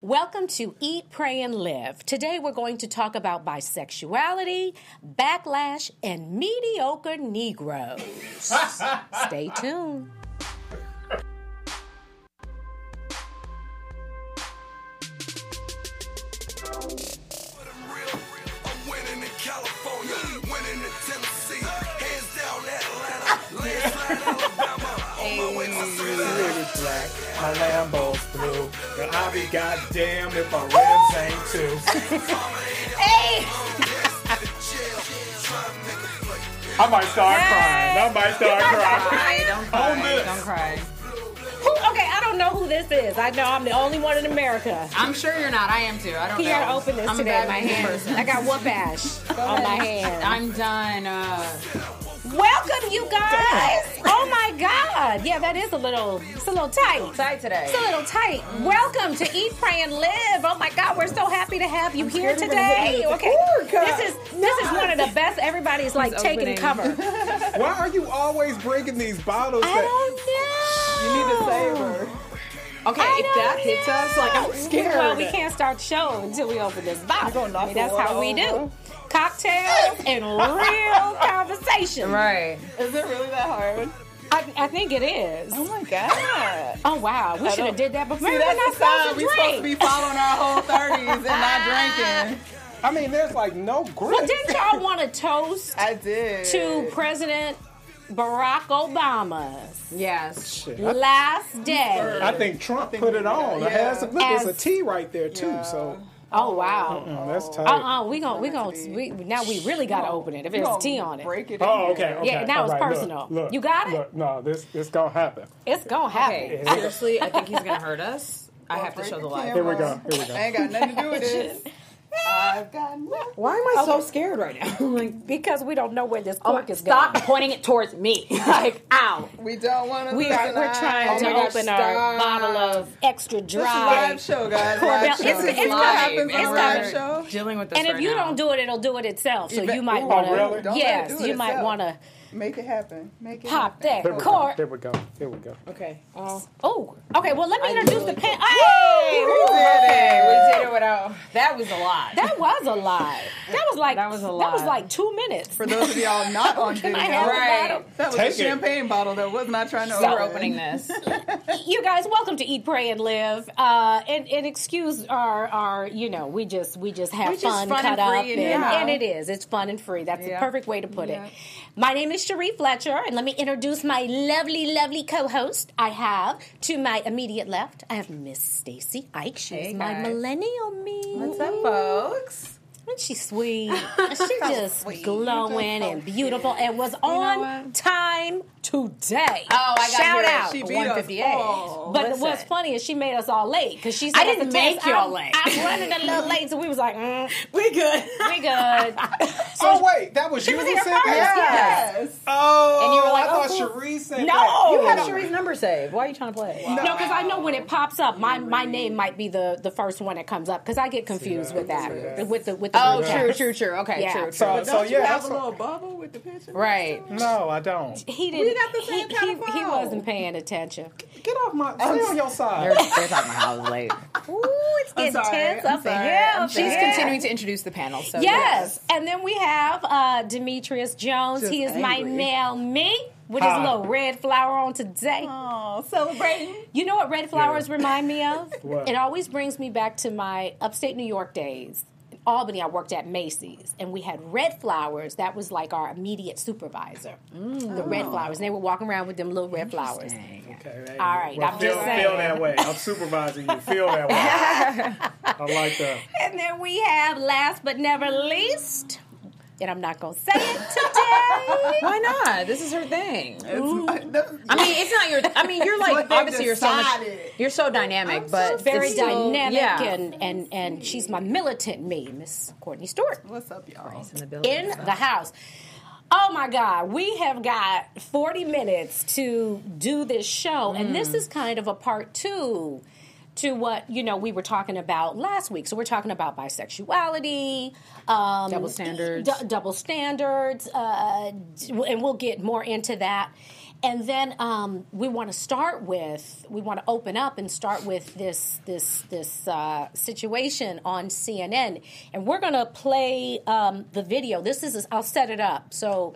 Welcome to Eat, Pray, and Live. Today we're going to talk about bisexuality, backlash, and mediocre Negroes. Stay tuned. On my way to Thriller. is black, my Lambo's blue, and I'll be goddamn if my rims ain't too. Hey! I might start crying. I might start crying. cry. Don't cry. On this. Don't cry. Who, okay, I don't know who this is. I know I'm the only one in America. I'm sure you're not. I am too. I don't He know. had to open this I'm a bad My hand. person. I got whoop ash on my hand. I'm done. Uh, Welcome, you guys. Oh my God. Yeah, that is a little. It's a little tight. tight today. It's a little tight. Welcome to Eat, Pray, and Live. Oh my God, we're so happy to have you here scared we're gonna hit today. you with the Okay, this is this is one of the best. Everybody's like taking cover. Why are you always breaking these bottles? I That, don't know. You need to save her. Okay, I if that don't hits us, like I'm scared. Well, we can't start the show until we open this box. I mean, that's how we do. Over. Cocktails and real conversation. Right. Is it really that hard? I, I think it is. Oh my god. Oh wow, we should have did that before. See, Maybe we're not the supposed sign. to We supposed to be following our whole 30s and not drinking. I mean, there's like no grip. Well, didn't y'all want to toast I did. to President Barack Obama Yes. Shit, I, last day? I think Trump think put it on. that, It has a, yeah. look, there's a As- right there too. So Oh wow. mm, that's tight. Uh uh we gon' we gon' we, now we really gotta open it if You there's tea on it. Break it. Oh, in okay, there. okay. Yeah, now it's all right, look, personal. Look, You got it? Look, no, this it's gonna happen. It's gonna happen. Okay. Seriously, I think he's gonna hurt us. I have to show the the light. Here we go. Here we go. I go. ain't got nothing to do with this. I've got nothing. Why am I so scared right now? like, Because we don't know where this oh, cork is stop going. Stop pointing it towards me. like, ow. We don't want to. We are we're trying Oh to my gosh, open our bottle of extra This dry. live show, guys. Live show. it's- This it's is what live. happens on It's a live live. show. Dealing with this And if right you now. don't do it, it'll do it itself. So Even- you might want to. really? Don't let it Yes, it you might want to Make it happen. Make it pop happen. that Here cork. Here we go. Here we go. Okay. Oh. Oh, okay. Well, let me I introduce the pan. can't- Hey, We did it. Okay, we did it without. That was a lot. that was a lot. That was like That was a lot. That was like two minutes. For those of y'all not on Can video, I have Right. that was Take a it. champagne bottle that was not trying to So open. opening this. you guys welcome to eat pray and live uh and, and excuse our our you know we just we just have We just fun, fun cut and free up and- and, yeah. and it is it's fun and free that's the perfect way to put Yeah. it my name is cherie fletcher and let me introduce my lovely lovely co-host i have to my immediate left. I have miss stacy ike. She's Hey, my millennial me. What's up, folks? Isn't she sweet? She's just glowing and beautiful and was on what? Time today. Oh, I got Shout here. out. She beat 158. us all. But Listen. what's funny is she made us all late because she said I didn't the make test, y'all I'm- late. I'm running a little late, so we was like, mm, We good. we good. Oh wait, that was you was who here said first, that? Yes. Oh, And you were like, I oh, thought cool. Cherie said No! that. You have Cherie's number saved. Why are you trying to play? No, because I know when it pops up, my my name might be the the first one that comes up because I get confused with that with the with the Oh, group true, true, true. Okay, Yeah. true, true. So, so you yeah, have a little bubble with the picture? right. no, I don't. He didn't. got the same he, kind he, of he phone. wasn't paying attention. Get off my. Stay on your They're, side. they're talking about how I was late. Ooh, it's I'm getting sorry, tense I'm up in here. Up She's here. continuing to introduce the panel. So Yes. And then we have uh, Demetrius Jones. Just he is my male me with his Hi. little red flower on today. Oh, celebrating. You know what red flowers remind me of? What? It always brings me back to my upstate New York days. In Albany, I worked at Macy's, and we had red flowers. That was like our immediate supervisor. Mm. The red oh. flowers. And they were walking around with them little red flowers. Okay, hey, All right, well, I'm feel, just saying. feel that way. I'm supervising you. Feel that way. I like that. And then we have, last but never least, and I'm not going to say it today. Why not? This is her thing. It's my- I mean, it's not your. I mean, you're like what they obviously you're so much. You're so dynamic, I'm but so Very still- dynamic, Yeah. and, and, and she's my militant me, Miss Courtney Stewart. What's up, y'all? in the building. in the house. Oh my God, we have got 40 minutes to do this show, and this mm. is kind of a part two to what you know we were talking about last week. So we're talking about bisexuality, um, Double standards. d- double standards, uh, and we'll get more into that. And then um, we want to start with we want to open up and start with this this this uh, situation on CNN, and we're going to play um, the video. This is I'll set it up so.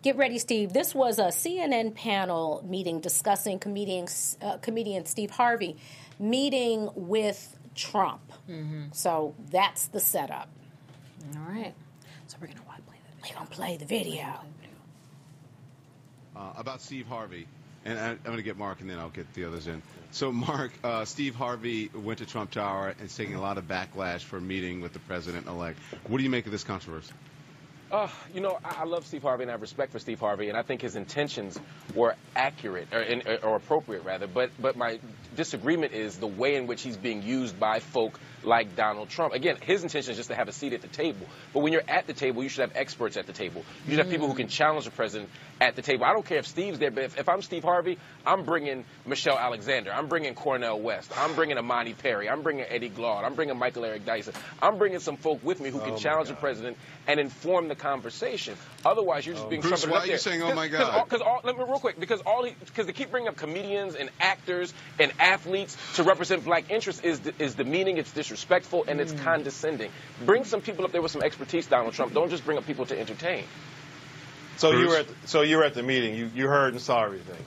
Get ready, Steve. This was a CNN panel meeting discussing comedian uh, comedian Steve Harvey meeting with Trump. So that's the setup. All right. So we're gonna watch play that. We're gonna play the video. uh, about Steve Harvey, and I, I'm going to get Marc, and then I'll get the others in. So, Marc, uh, Steve Harvey went to Trump Tower and is taking a lot of backlash for meeting with the president-elect. What do you make of this controversy? Uh, you know, I, I love Steve Harvey and I have respect for Steve Harvey, and I think his intentions were accurate or, or appropriate, rather. But but my disagreement is the way in which he's being used by folk like Donald Trump. Again, his intention is just to have a seat at the table. But when you're at the table, you should have experts at the table. You should have people who can challenge the president at the table. I don't care if Steve's there, but if, if I'm Steve Harvey, I'm bringing Michelle Alexander. I'm bringing Cornel West. I'm bringing Imani Perry. I'm bringing Eddie Glaude. I'm bringing Michael Eric Dyson. I'm bringing some folk with me who can oh, challenge the president and inform the conversation. Otherwise, you're just oh, being Bruce, why up are you there. saying, "Oh, my God"? because all let me real quick because all because they keep bringing up comedians and actors and athletes to represent black interests is is demeaning, it's disrespectful, and it's mm. condescending. Bring some people up there with some expertise, Donald Trump. Don't just bring up people to entertain. So you were at the, so you were at the meeting. You you heard and saw everything.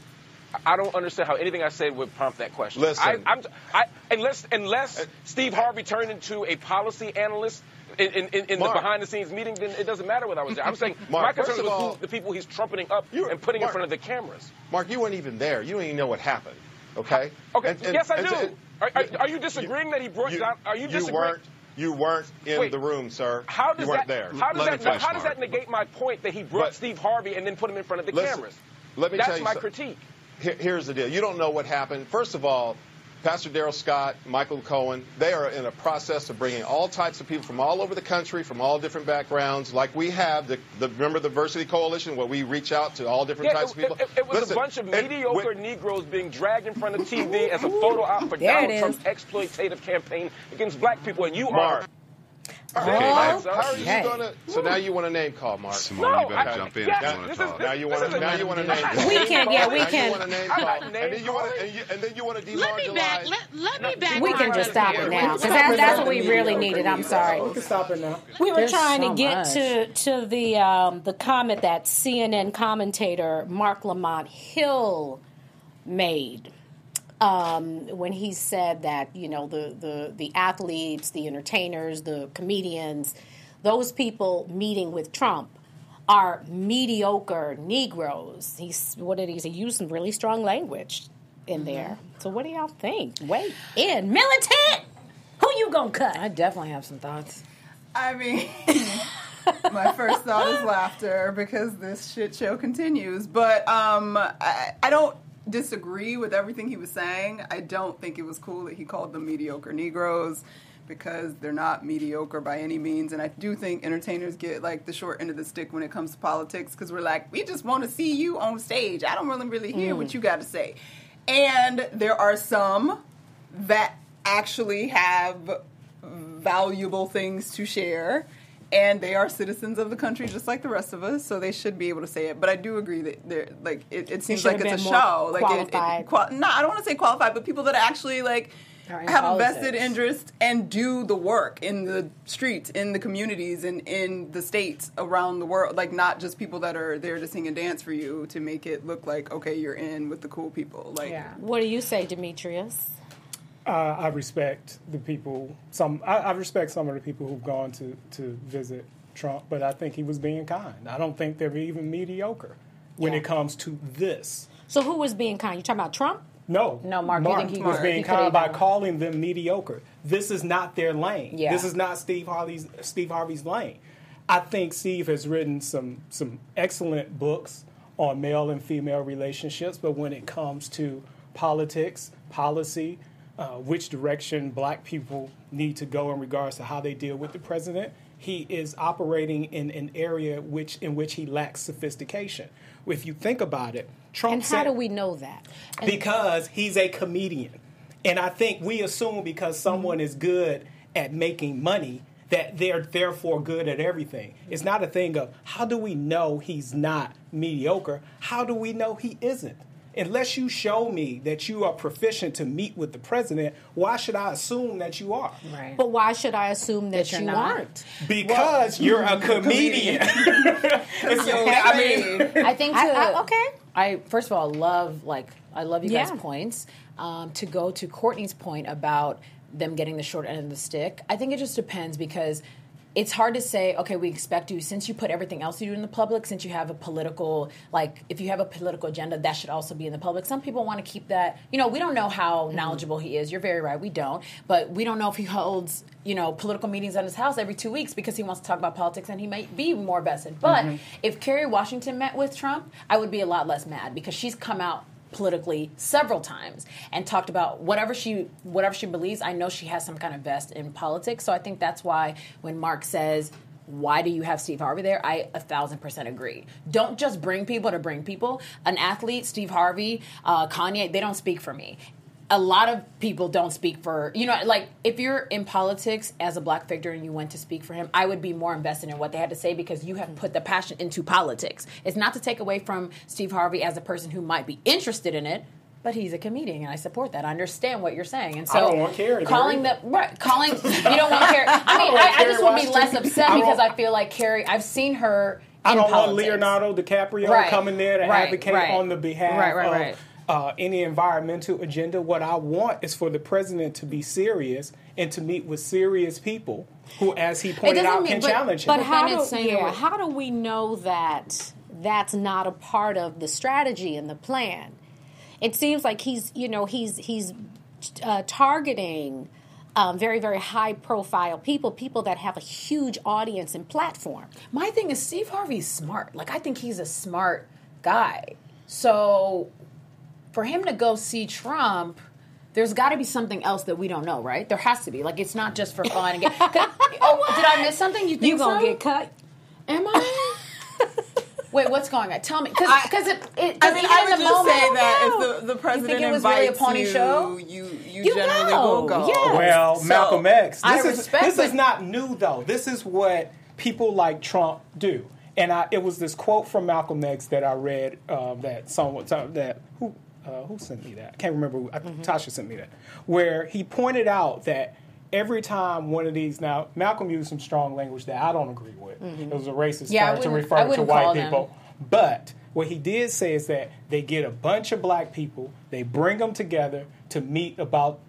I don't understand how anything I said would prompt that question. Listen. I, I'm, I, unless unless uh, Steve Harvey turned into a policy analyst. In, in, in in the behind the scenes meeting, then it doesn't matter what I was there. I'm saying Marc, my concern first of was all- who, the people he's trumpeting up and putting Marc. in front of the cameras. Marc, you weren't even there. You don't even know what happened. Okay. Okay, And- and- yes, I do. and- Are- are- are you disagreeing that he brought down- are you disagreeing- You weren't. You weren't in Wait. the room, sir. How does you weren't that, there. How does that, how does that negate my point that he brought But- Steve Harvey and then put him in front of the Listen, cameras? let me That's tell you my so- critique. Here- here's the deal. You don't know what happened. First of all, Pastor Darrell Scott, Michael Cohen, they are in a process of bringing all types of people from all over the country, from all different backgrounds, like we have. The, the remember the Diversity Coalition, where we reach out to all different Yeah, types it, of people. it- it was Listen, a bunch of and mediocre when- Negroes being dragged in front of TV as a photo op for There it Donald. Trump's exploitative campaign against black people, and you Marc. are. Okay, Okay, how are you Okay. gonna? So now you want a name call, Marc? Simone, No, you better I- jump in yeah, if you want this to is- Now you want to is now you want a name call. We can- yeah, we now can. You want a name call. Name and then you want to, calling. and, and then you want to Let me back. Let, let me back. We can just stop it now because that, that's what we really needed. I'm sorry. We can stop it now. We were There's trying so to get much. to to the um, the comment that CNN commentator Marc Lamont Hill made um, when he said that you know the, the the athletes, the entertainers, the comedians, those people meeting with Trump are mediocre Negroes. He's what did he say? He used some really strong language in there. So what do y'all think? Wait in militant. Who you gonna cut? I definitely have some thoughts. I mean, my first thought is laughter because this shit show continues. But um, I, I don't disagree with everything he was saying. I don't think it was cool that he called them mediocre Negroes because they're not mediocre by any means. And I do think entertainers get like the short end of the stick when it comes to politics because we're like, we just want to see you on stage. I don't really, really hear what mm. you got to say. And there are some that actually have valuable things to share and they are citizens of the country just like the rest of us so they should be able to say it but i do agree that they're like it, it seems should like it's a been more show like it, it, qualified. qual- no i don't want to say qualified but people that actually like Are in have a vested interest and do the work in the streets in the communities and in the states around the world like not just people that are there to sing and dance for you to make it look like okay you're in with the cool people like Yeah. What do you say, Demetrius? Uh, I respect the people. Some I, I respect some of the people who've gone to to visit Trump, but I think he was being kind. I don't think they're even mediocre when Yeah. it comes to this. So who was being kind? You talking about Trump? No, No, Marc, you think he was could- being he kind by done- calling them mediocre. This is not their lane. Yeah. This is not Steve Harvey's Steve Harvey's lane. I think Steve has written some some excellent books on male and female relationships, but when it comes to politics, policy, uh, which direction black people need to go in regards to how they deal with the president, he is operating in an area which in which he lacks sophistication. If you think about it, Trump And how said- do we know that? And- because he's a comedian. And I think we assume because someone is good at making money that they're therefore good at everything. It's not a thing of how do we know he's not mediocre? How do we know he isn't? Unless you show me that you are proficient to meet with the president, why should I assume that you are? Right. But why should I assume that, you're you not. aren't? Because you're a comedian. It's- I mean, I think to, I- I- okay. I first of all love like I love you guys' points. Um, to go to Courtney's point about them getting the short end of the stick, I think it just depends because it's hard to say. Okay, we expect you since you put everything else you do in the public. Since you have a political like, if you have a political agenda, that should also be in the public. Some people want to keep that. You know, we don't know how Mm-hmm. knowledgeable he is. You're very right. We don't, but we don't know if he holds you know political meetings at his house every two weeks because he wants to talk about politics and he might be more vested. But Mm-hmm. if Kerry Washington met with Trump, I would be a lot less mad because she's come out politically several times and talked about whatever she whatever she believes. I know she has some kind of vest in politics, so I think that's why when Marc says. Why do you have Steve Harvey there? I a thousand percent agree. Don't just bring people to bring people. An athlete, Steve Harvey, uh, Kanye, they don't speak for me a lot of people don't speak for you know like if you're in politics as a black figure and you went to speak for him i would be more invested in what they had to say because you have mm-hmm. put the passion into politics it's not to take away from steve harvey as a person who might be interested in it but he's a comedian and i support that i understand what you're saying and so I don't want Kerry calling the right calling you don't want Kerry. i mean I, I Kerry just would be less upset I because i feel like kerry i've seen her I don't want. Leonardo DiCaprio Right. coming there to Right, advocate right. on the behalf Right, right, of right. Uh, any environmental agenda. What I want is for the president to be serious and to meet with serious people who, as he pointed out, mean- can but- challenge him. But But how do, saying yeah, how do we know that that's not a part of the strategy and the plan? It seems like he's, you know, he's he's uh, targeting um, very very high profile people, people that have a huge audience and platform. My thing is Steve Harvey's smart. Like I think he's a smart guy. So for him to go see Trump, there's got to be something else that we don't know, right? There has to be. Like it's not just for fun. And get, oh, did I miss something? You think You gonna so? get cut? Am I? Wait, what's going on? Tell me, because it, it. 'cause I mean, even I in would the just moment, say that no. if the, the president it was really a invites pony you, show? you you, You generally go, will go. yes. Well, So, Malcolm X. I This is respect, this is not new though. This is what people like Trump do. And I, it was this quote from Malcolm X that I read um, that someone that who uh, who sent me that I can't remember. I think Tasha sent me that where he pointed out that every time one of these now Malcolm used some strong language that I don't agree with. It was a racist Yeah, term to refer to white call them. people. But what he did say is that they get a bunch of black people, they bring them together to meet about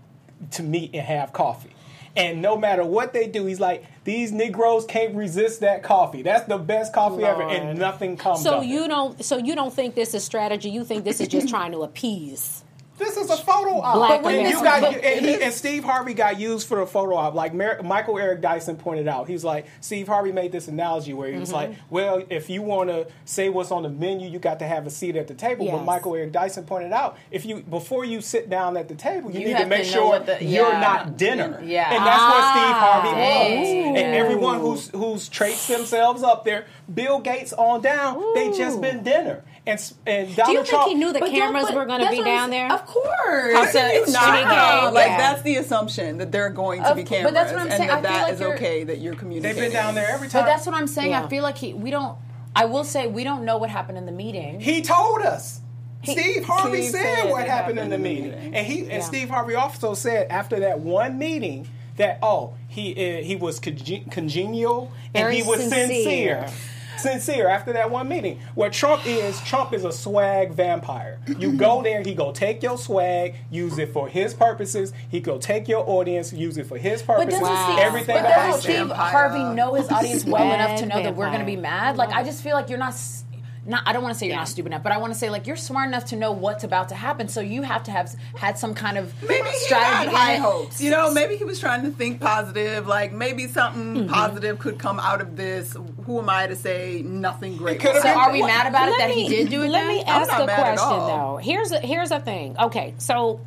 to meet and have coffee. And no matter what they do, he's like, these Negroes can't resist that coffee. That's the best coffee ever, and nothing comes So of you it. don't. So you don't think this is strategy? You think this is just trying to appease? This is a photo op. Black and, women- you got, and, he, and Steve Harvey got used for the photo op. Like Mer- Michael Eric Dyson pointed out, he's like, Steve Harvey made this analogy where he was Mm-hmm. like, well, if you want to say what's on the menu, you got to have a seat at the table. But Michael Eric Dyson pointed out, if you before you sit down at the table, you, You need to make to sure the- you're not dinner. Yeah. And that's what Steve Harvey was. And everyone who's who's traced themselves up there, Bill Gates on down, they just been dinner. And and Donald Do you think Trump, he knew the cameras were going to be down there? Of course. How can you It's not? pretty Like yeah. that's the assumption that they're going to Of be cameras, but that's what I'm and saying. that I feel that like is okay that you're they've been down there every time. But that's what I'm saying. Yeah. I feel like he. We don't. I will say we don't know what happened in the meeting. He told us. Steve Harvey Steve said said what happened in happened the in the meeting, meeting. and he and Yeah. Steve Harvey also said after that one meeting that oh he uh, he was conge- congenial and Very he was sincere. sincere. Sincere after that one meeting. What Trump is, Trump is a swag vampire. You go there, he go take your swag, use it for his purposes. He go take your audience, use it for his But purposes. doesn't Steve, Everything but about doesn't him. Steve Harvey know his audience well enough to know that we're going to be mad? Like, I just feel like you're not. s- Not, I don't want to say you're Yeah. not stupid enough, but I want to say like you're smart enough to know what's about to happen. So you have to have had some kind of Maybe he strategy. had in high hopes. You know, maybe he was trying to think positive. Like maybe something Mm-hmm. positive could come out of this. Who am I to say nothing great? could've So are we What- mad about it Let that he did do it? Let then? me I'm ask not a mad question though. Here's a, here's a thing. Okay, so you-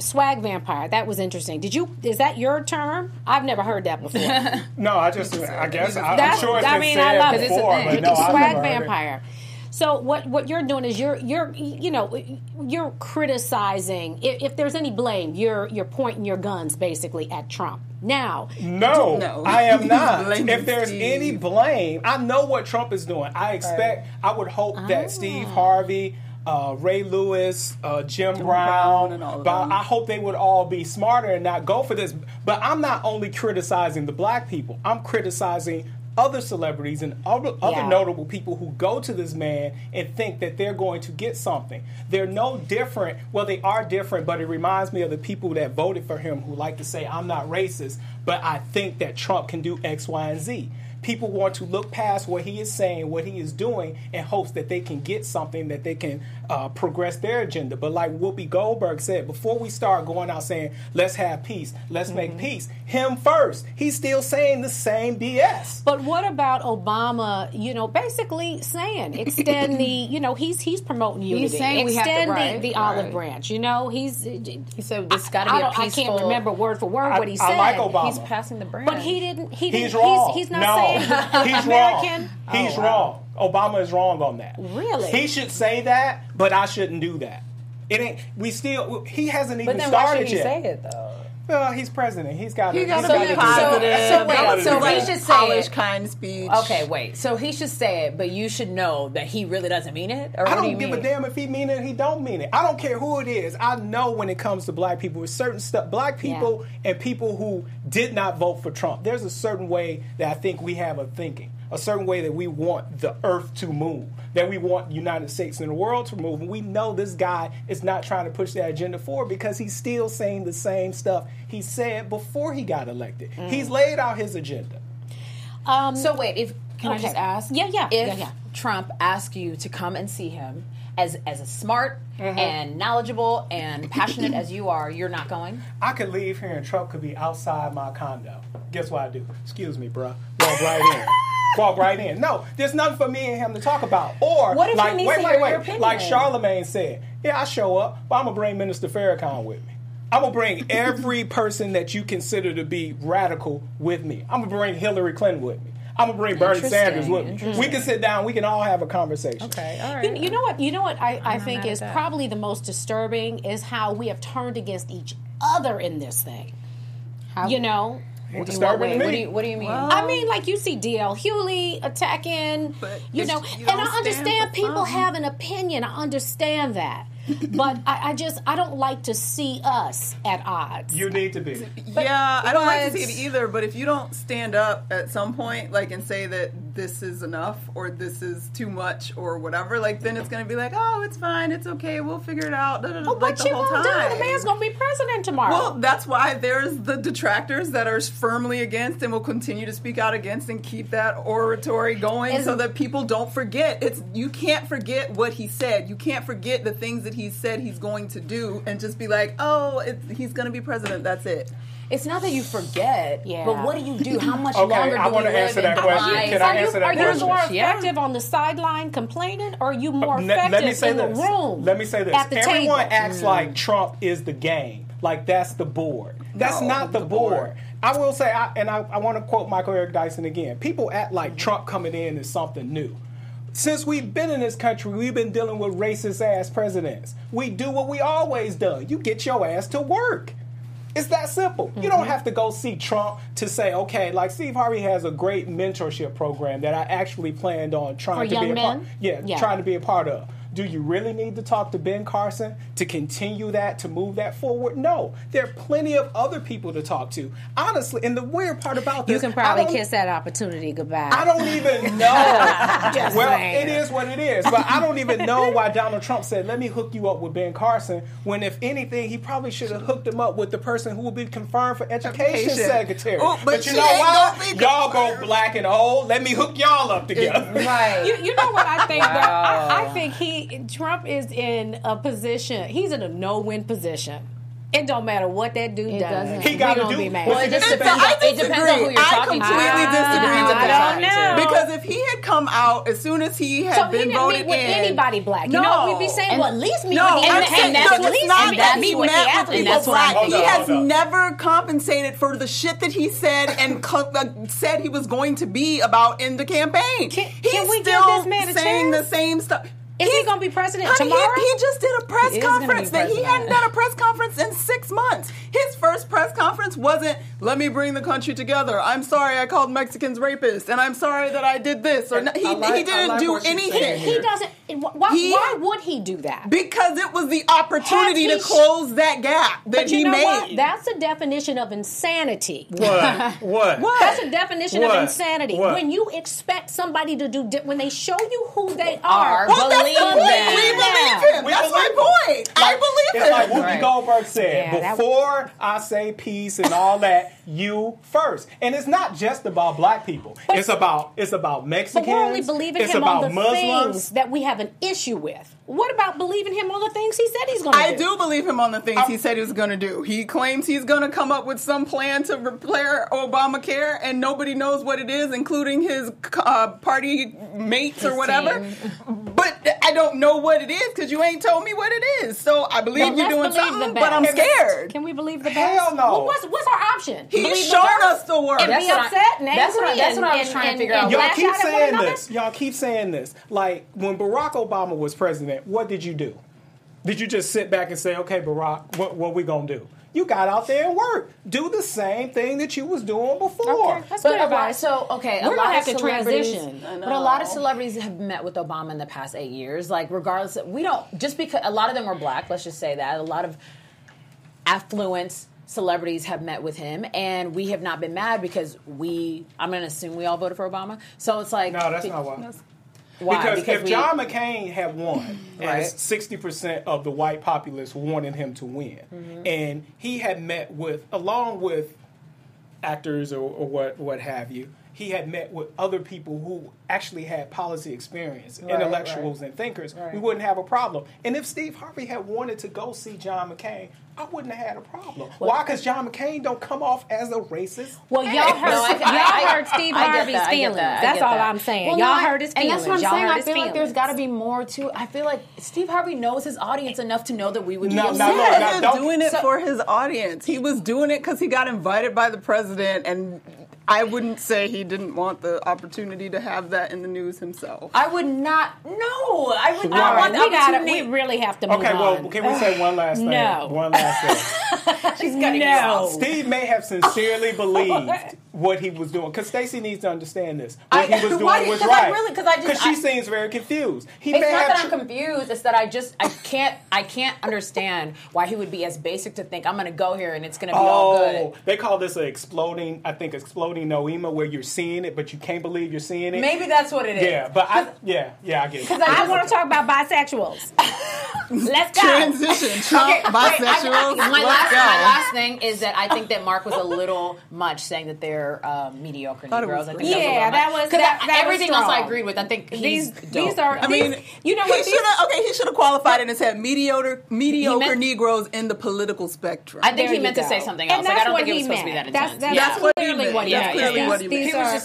swag vampire. That was interesting. Did you? Is that your term? I've never heard that before. No, I just I guess I, I'm sure it's I been mean, said I love it. before, It's a but no, swag never it. vampire. So what what you're doing is you're you're you know you're criticizing if, if there's any blame you're you're pointing your guns basically at Trump. Now, No, No. I am not. If there's Steve. any blame, I know what Trump is doing. I expect, I would hope Ah. that Steve Harvey, uh, Ray Lewis, uh, Jim, Brown, Brown and all but them. I hope they would all be smarter and not go for this. But I'm not only criticizing the black people, I'm criticizing other celebrities and other, other notable people who go to this man and think that they're going to get something. They're no different. Well, they are different, but it reminds me of the people that voted for him who like to say, I'm not racist, but I think that Trump can do X, Y, and Z. People want to look past what he is saying, what he is doing, in hopes that they can get something that they can uh, progress their agenda. But like Whoopi Goldberg said, before we start going out saying, let's have peace, let's make peace, him first. He's still saying the same BS. But what about Obama? You know, basically saying extend the. You know, he's he's promoting unity. saying we have to- extend right, the, the olive branch. You know, he's. He said this got to be a don't- I peaceful. can't remember word for word I- what he I said. like Obama. He's passing the brand. But he didn't. He didn't. He's wrong. He's, he's not no, saying he's American. wrong. He's Oh, wow. wrong. Obama is wrong on that. Really? He should say that, but I shouldn't do that. It ain't. We still. He hasn't even But then why started should he yet. say it though? Well, he's president. He's got. He gotta gotta be positive. that. So wait, Gotta so he should say Polished, it. kind speech. Okay, wait. So he should say it, but you should know that he really doesn't mean it. Or I do don't you give mean? a damn if he mean it he don't mean it. I don't care who it is. I know when it comes to black people, with certain stuff, black people and people who did not vote for Trump, there's a certain way that I think we have of thinking, a certain way that we want the earth to move, that we want United States and the world to move. And we know this guy is not trying to push that agenda forward because he's still saying the same stuff he said before he got elected. Mm. He's laid out his agenda. Um, So wait, if can I just ask? Yeah, yeah, If yeah, yeah. Trump asked you to come and see him, as as a smart Mm-hmm. and knowledgeable and passionate as you are, you're not going. I could leave here and Trump could be outside my condo. Guess what I do? Excuse me, bruh. Walk right in. Walk right in. No, there's nothing for me and him to talk about. Or What if he like, needs wait, to wait, hear wait. your opinion? Like Charlemagne said, yeah, I show up, but I'm gonna bring Minister Farrakhan with me. I'm gonna bring every person that you consider to be radical with me. I'm gonna bring Hillary Clinton with me. I'm gonna bring Bernie Sanders with me. We can sit down. We can all have a conversation. Okay, all right. You, you know what? You know what? I, I think is that. probably the most disturbing is how we have turned against each other in this thing. You know, Ain't What, disturbing wait, to what do you what do you mean? I mean, like you see DL Hughley attacking, But you know, you and I understand people something- have an opinion. I understand that, but I, I just I don't like to see us at odds. You need to be. yeah, I don't like to see it either. But if you don't stand up at some point, like and say that this is enough or this is too much or whatever, like then it's gonna be like, oh, it's fine, it's okay, we'll figure it out. da, da, da, Well, like what the you whole gonna time. do? The man's gonna be president tomorrow. Well, that's why there's the detractors that are firmly against and will continue to speak out against and keep that oratory going Is- so that people don't forget. It's you can't forget what he said. You can't forget the things that he said he's going to do and just be like, "Oh, it's, he's going to be president. That's it." it's not that you forget, Yeah. but what do you do? How much Okay, longer do I we wanna live answer that question. lies? Can I are you, answer that are you question? more Yeah. effective on the sideline complaining, or are you uh, more Let- effective let me say in this. the room? Let me say this. At the Everyone table? acts mm. like Trump is the game, like that's the board. That's No, not the, the board. board. I will say, I, and I, I want to quote Michael Eric Dyson again. People act like Trump coming in is something new. Since we've been in this country, we've been dealing with racist ass presidents. We do what we always do. You get your ass to work. It's that simple. You Mm-hmm. don't have to go see Trump to say, okay, like Steve Harvey has a great mentorship program that I actually planned on trying For to be a part. men? Yeah, Yeah. trying to be a part of. Do you really need to talk to Ben Carson to continue that, to move that forward? No. There are plenty of other people to talk to. Honestly, and the weird part about this, you can probably kiss that opportunity goodbye. I don't even know. Just well, saying. it is what it is. But I don't even know why Donald Trump said, "Let me hook you up with Ben Carson." When, if anything, he probably should have hooked him up with the person who will be confirmed for education, Education. secretary. Oh, but you know ain't what? Y'all go black and old. Let me hook y'all up together. Right. You, you know what I think? though? I, I think he Trump is in a position. He's in a no-win position. It don't matter what that dude It does. doesn't. He gotta gonna do- be mad. well, Well, it just It's- depends. I On, it depends on who disagree. you're I talking completely to. disagree with I that. don't know. Because if he had come out as soon as he had so he been didn't voted meet with in, anybody black. You no. know, we'd be saying, And- well, at least meet No, with the I'm and saying that's no, at least not meet that with he the met with athletes. people that's what black. Hold He has never compensated for the shit that he said and co- uh, said he was going to be about in the campaign. Can- He's can we give still this man a saying chance? the same stuff. Is he He's- gonna be president honey, he- tomorrow? He, just did a press He is gonna be conference that he hadn't done a press conference in six months. His first press conference wasn't "Let me bring the country together." I'm sorry I called Mexicans rapists, and I'm sorry that I did this. Or And he, I like- he didn't like do what she's saying anything. here. He doesn't. Why, He- why would he do that? Because it was the opportunity to close that gap that But you he know made. what? That's the definition of insanity. What? what? What? That's a definition What? of insanity. What? When you expect somebody to do, di- when they show you who they Are. are. well, that's Believe the point. them. We believe him. We that's believe my him. point. I believe It's him. like Whoopi Right. Goldberg said, Yeah, that- before I say peace and all that, you first. And it's not just about black people. it's about it's about Mexicans. But we're only believing it's him about on the Muslims. things that we have an issue with. What about believing him on the things he said he's going to do? I do? do believe him on the things he said he was going to do. He claims he's going to come up with some plan to repair Obamacare, and nobody knows what it is, including his uh, party mates or whatever. team. But I don't know what it is because you ain't told me what it is. So I believe Then you're doing believe the something, but I'm scared. Can we believe the Hell best? no. Well, what's, what's our option? He's Believe the shown worst? us the world. And That's be what I- upset and that's what I- that's what I and- was trying to figure and out. Y'all keep out at one saying this. Y'all keep saying this. Like when Barack Obama was president, what did you do? Did you just sit back and say, "Okay, Barack, what what we gonna do?" You got out there and worked. Do the same thing that you was doing before. Okay, that's But good a lot, advice. so okay, We're a gonna lot have of to transition. But a lot of celebrities have met with Obama in the past eight years. Like, regardless, of, we don't just because a lot of them were black. Let's just say that a lot of affluent celebrities have met with him, and we have not been mad because we. I'm going to assume we all voted for Obama. So it's like No, that's not why. Why? Because, if we- John McCain had won, Right. as sixty percent of the white populace wanted him to win, Mm-hmm. and he had met with, along with actors or, or what what have you, he had met with other people who actually had policy experience, Right, intellectuals and thinkers. Right. We wouldn't have a problem. And if Steve Harvey had wanted to go see John McCain, I wouldn't have had a problem. Why? Because John McCain don't come off as a racist. Well, y'all heard, No, I- y'all I- heard Steve I Harvey's that, I get feelings. that, That's all that. I'm saying. Well, y'all no, I- heard his feelings. and feelings. that's what I'm y'all saying. I his feel like there's got to be more to. I feel like Steve Harvey knows his audience enough to know that we would be No, upset. no, He no, wasn't doing it So- for his audience. He was doing it because he got invited by the president, and I wouldn't say he didn't want the opportunity to have that in the news himself. I would not. No, I would not right, want the we got to. opportunity. We really have to move Okay, well, on. can we say one last thing? No. One last thing. She's cutting me No. off. Steve may have sincerely believed what he was doing because Stacey needs to understand this. What I- he was doing why- was 'cause I right. really- 'cause I just- Because she I- seems very confused. He It's may not have that I'm confused. It's that I just I can't I can't understand why he would be as basic to think I'm going to go here and it's going to be all Oh, good. they call this an exploding. I think exploding noema, where you're seeing it, but you can't believe you're seeing it. Maybe that's what it is. Yeah, but I, yeah, yeah, I get it. Because I want to talk about bisexuals. Let's go. Transition, Trump, Okay, wait, I- I- my, let's last, go. my last thing is that I think that Marc was a little much saying that they're uh, mediocre Thought Negroes. I think Yeah, that was- 'Cause that- I- that was everything else I strong. agreed with. I think These he's these dope. are. I these- mean, you know he what? These, should have okay. He should have qualified it and said mediocre, mediocre meant- Negroes in the political spectrum. I think There he you meant to say something else. Like, that's I don't what think it was he supposed to be that meant. That's, intense. that's yeah. That's what he clearly meant. That's clearly These- what he meant.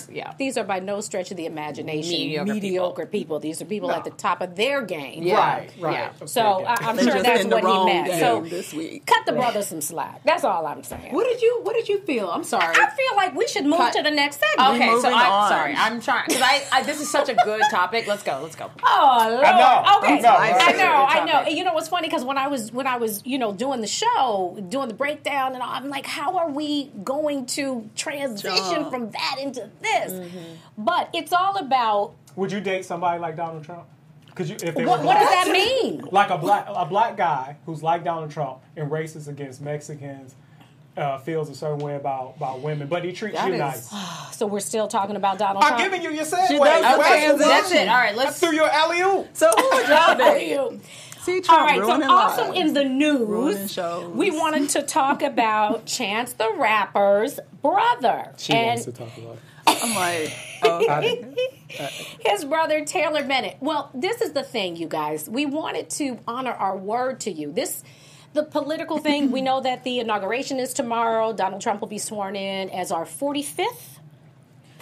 He are these are by no stretch of the imagination Mediocre mediocre people. These are people at the top of their game. Right, right. So. I, I'm sure that's what he meant. So this week. cut the brother some slack. That's all I'm saying. What did you What did you feel? I'm sorry. I feel like we should move Cut. to the next segment. Okay, so I'm on. sorry. I'm trying because I, I this is such a good topic. Let's go. Let's go. Oh Lord. I know. Okay. I know. I know. I know. And you know what's funny? Because when I was when I was you know doing the show, doing the breakdown, and all, I'm like, how are we going to transition Jump. from that into this? Mm-hmm. But it's all about Would you date somebody like Donald Trump? Because you? If they what, were what does that mean? like a black a black guy who's like Donald Trump and racist against Mexicans, uh, feels a certain way about about women, but he treats That you is- nice. So we're still talking about Donald Trump. I'm Trump. giving you your segue. She does the West- That's it. All right. Let's. threw your alley oop. So who would y'all date? you. See, Trump All right, so ruining also lives. in the news, we wanted to talk about Chance the Rapper's brother. She and wants to talk about. It. I'm like, oh, okay. his brother Taylor Bennett. Well, this is the thing, you guys. We wanted to honor our word to you. This the political thing. we know that the inauguration is tomorrow. Donald Trump will be sworn in as our 45th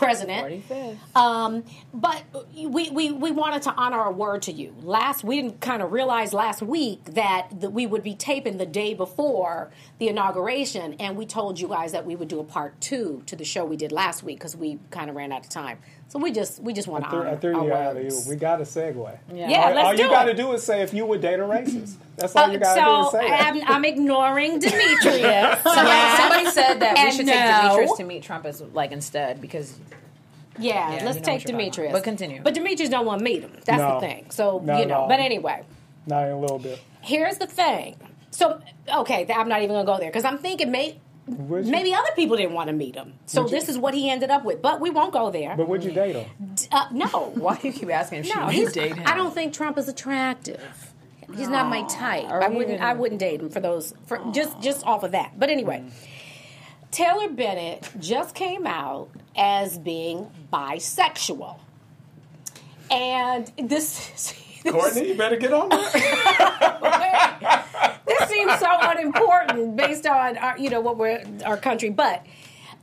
president. 45th. Um, but we, we, we wanted to honor our word to you. Last we didn't kind of realize last week that, that we would be taping the day before the inauguration, and we told you guys that we would do a part two to the show we did last week because we kind of ran out of time. So we just we just want to I threw, honor I threw our you out of you. We got a segue. Yeah. Yeah, all, let's all do you got to do is say if you would date a racist. That's all you Uh, got to do so is say. I'm, I'm ignoring Demetrius. Somebody, somebody said that we should no. take Demetrius to meet Trump as like instead because Yeah, Yeah, let's you know take what you're talking Demetrius. But continue. But Demetrius don't want to meet him. That's No. the thing. So Not you know. But anyway, Not in a little bit. here's the thing. So okay, I'm not even gonna go there because I'm thinking may, Would you? maybe other people didn't want to meet him. So this is what he ended up with. But we won't go there. But would you date him? Uh, no, why do you keep asking if she no, would he's, date him? I don't think Trump is attractive. He's not my type. Are I wouldn't. even- I wouldn't date him for those. For just just off of that. But anyway, Taylor Bennett just came out as being bisexual, and this. This Courtney, you better get on that. this seems so unimportant based on our, you know what we're our country, but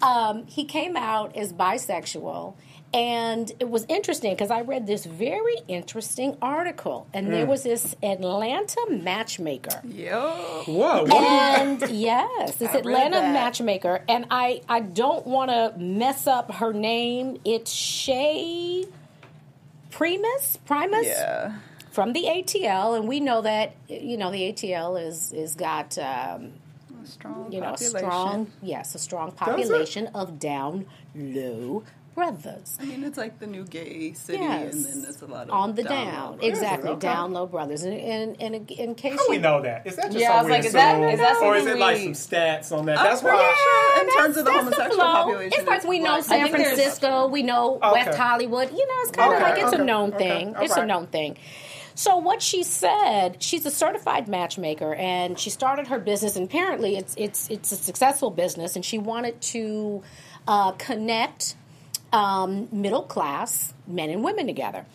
um, he came out as bisexual. And it was interesting because I read this very interesting article, and there was this Atlanta matchmaker. Yeah. Whoa. What? And yes, this I Atlanta matchmaker, and I I don't want to mess up her name. It's Shay Primus, Primus Yeah. from the ATL, and we know that you know the ATL is is got um, Strong you know a population. strong yes a strong population of down low brothers. I mean, it's like the new gay city, Yes. and then there's a lot of on the down down, low brothers. exactly okay. down low brothers, and and, and in case How do we you know that? Is that just Yeah, I was something like, we is that- assume? that or is something it like some stats on that? I'm That's pretty why. sure in terms of the that's homosexual flow. population. It's like we know like- San I think there's- Francisco, we know Okay. West Hollywood. You know, it's kind of Okay, like it's a known okay, thing. all It's a known thing. So what she said, she's a certified matchmaker, and she started her business. And apparently, it's it's it's a successful business, and she wanted to uh, connect um, middle class men and women together.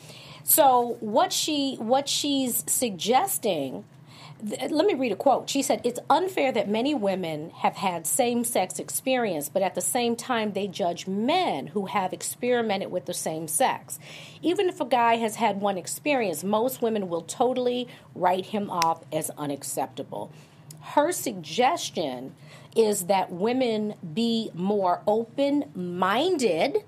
So what she what she's suggesting let me read a quote. She said, It's unfair that many women have had same sex experience, but at the same time, they judge men who have experimented with the same sex. Even if a guy has had one experience, most women will totally write him off as unacceptable. Her suggestion is that women be more open minded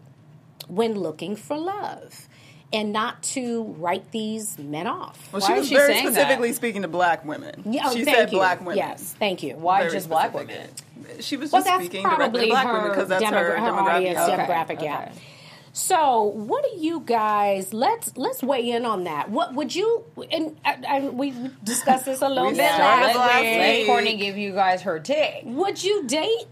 when looking for love and not to write these men off. Well, Why she is was she very saying that? specifically speaking to black women. Yeah, oh, she thank said you. black women. Yes, thank you. Why Very just black women? She was Well, just that's speaking directly probably to black her, women because that's demogra- her, her demographic. audience Okay. demographic. Yeah. okay. So, what do you guys? Let's let's weigh in on that. What would you? And uh, I, I, we discussed this a little We bit last last week. Let. Courtney give you guys her take. Would you date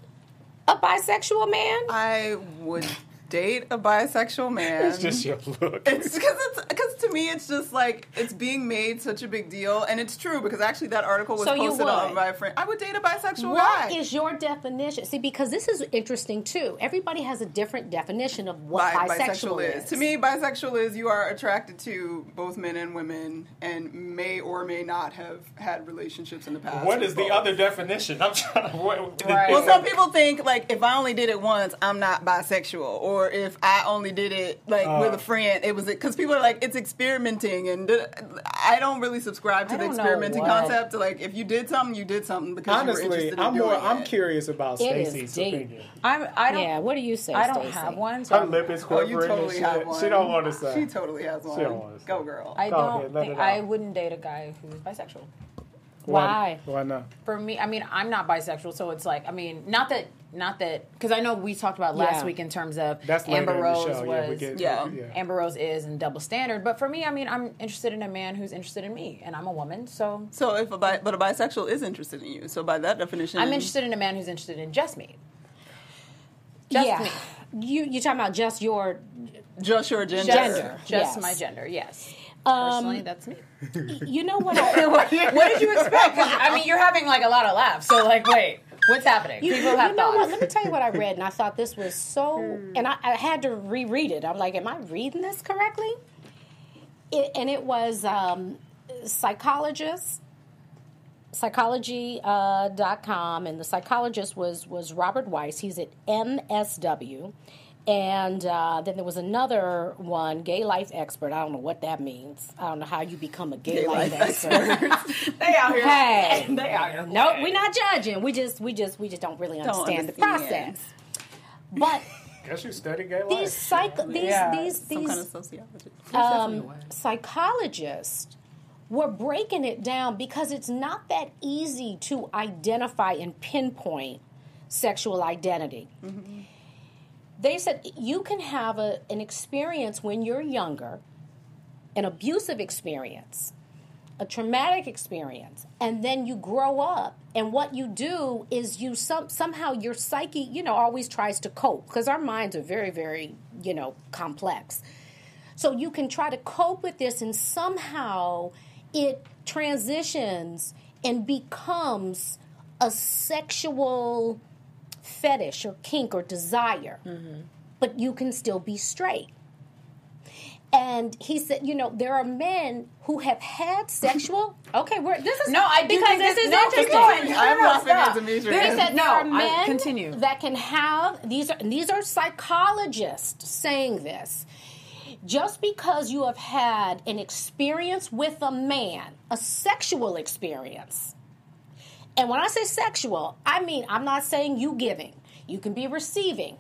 a bisexual man? I would date a bisexual man. It's just your look. It's because it's because to me it's just like it's being made such a big deal, and it's true because actually that article was So you posted on would? by a friend. I would date a bisexual What guy. is your definition? See, because this is interesting too. Everybody has a different definition of what Bi- bisexual, is. To me, bisexual is you are attracted to both men and women, and may or may not have had relationships in the past. What is with is the other definition? I'm trying to. What, Right. Well, some people think like if I only did it once, I'm not bisexual, or if I only did it like Uh. with a friend, it was because people are like it's experimenting, and I don't really subscribe to I the experimenting concept. Like if you did something, you did something because you were Honestly, interested I'm doing more. it. I'm curious about It is Stacey's opinion. I'm. I don't. yeah. What do you say? I don't Stacey? have one. So Her lip is Oh, quivering. you totally and have shit. one. She don't want to say. She totally has one. don't wanna say. Go girl. I Go don't ahead, think I wouldn't date a guy who's bisexual. Why? Why not? For me, I mean, I'm not bisexual, so it's like, I mean, not that, not that, because I know we talked about last Yeah. week in terms of That's later Amber in the Rose was, yeah, we get, yeah. Amber Rose is and double standard. But for me, I mean, I'm interested in a man who's interested in me, and I'm a woman, so So if a bi- but a bisexual is interested in you, so by that definition, I'm interested in a man who's interested in just me. Just yeah. me. You you talking about just your just your gender. Just, Gender, just yes. my gender, yes. Um, Personally, that's me. you know what I, what did you expect? I mean, you're having like a lot of laughs, so like, wait, what's happening? You, People have you know what? Let me tell you what I read, and I thought this was so. And I, I had to reread it. I'm like, am I reading this correctly? It, and it was um, psychologist psychology.com, uh, .com, and the psychologist was was Robert Weiss. He's at MSW. And uh, then there was another one, gay life expert. I don't know what that means. I don't know how you become a gay, life, expert. they out here. hey, they out here. no, we're not judging. We just, we just, we just don't really understand, the understand. process. But Guess you study gay life. these psych, these, Yeah, these, some these kind of sociology. um, psychologists were breaking it down because it's not that easy to identify and pinpoint sexual identity. They said you can have a, an experience when you're younger, an abusive experience, a traumatic experience, and then you grow up. And what you do is you some, somehow your psyche, you know, always tries to cope because our minds are very, very, you know, complex. So you can try to cope with this, and somehow it transitions and becomes a sexual fetish or kink or desire, mm-hmm. but you can still be straight. And he said, you know, there are men who have had sexual. Okay, we're this is No, I because this, this, is no, interesting. Continue. I'm no, laughing stop. at Demetrius. He said No, there are I- men continue. that can have these are these are psychologists saying this. Just because you have had an experience with a man, a sexual experience, and when I say sexual, I mean I'm not saying you giving. You can be receiving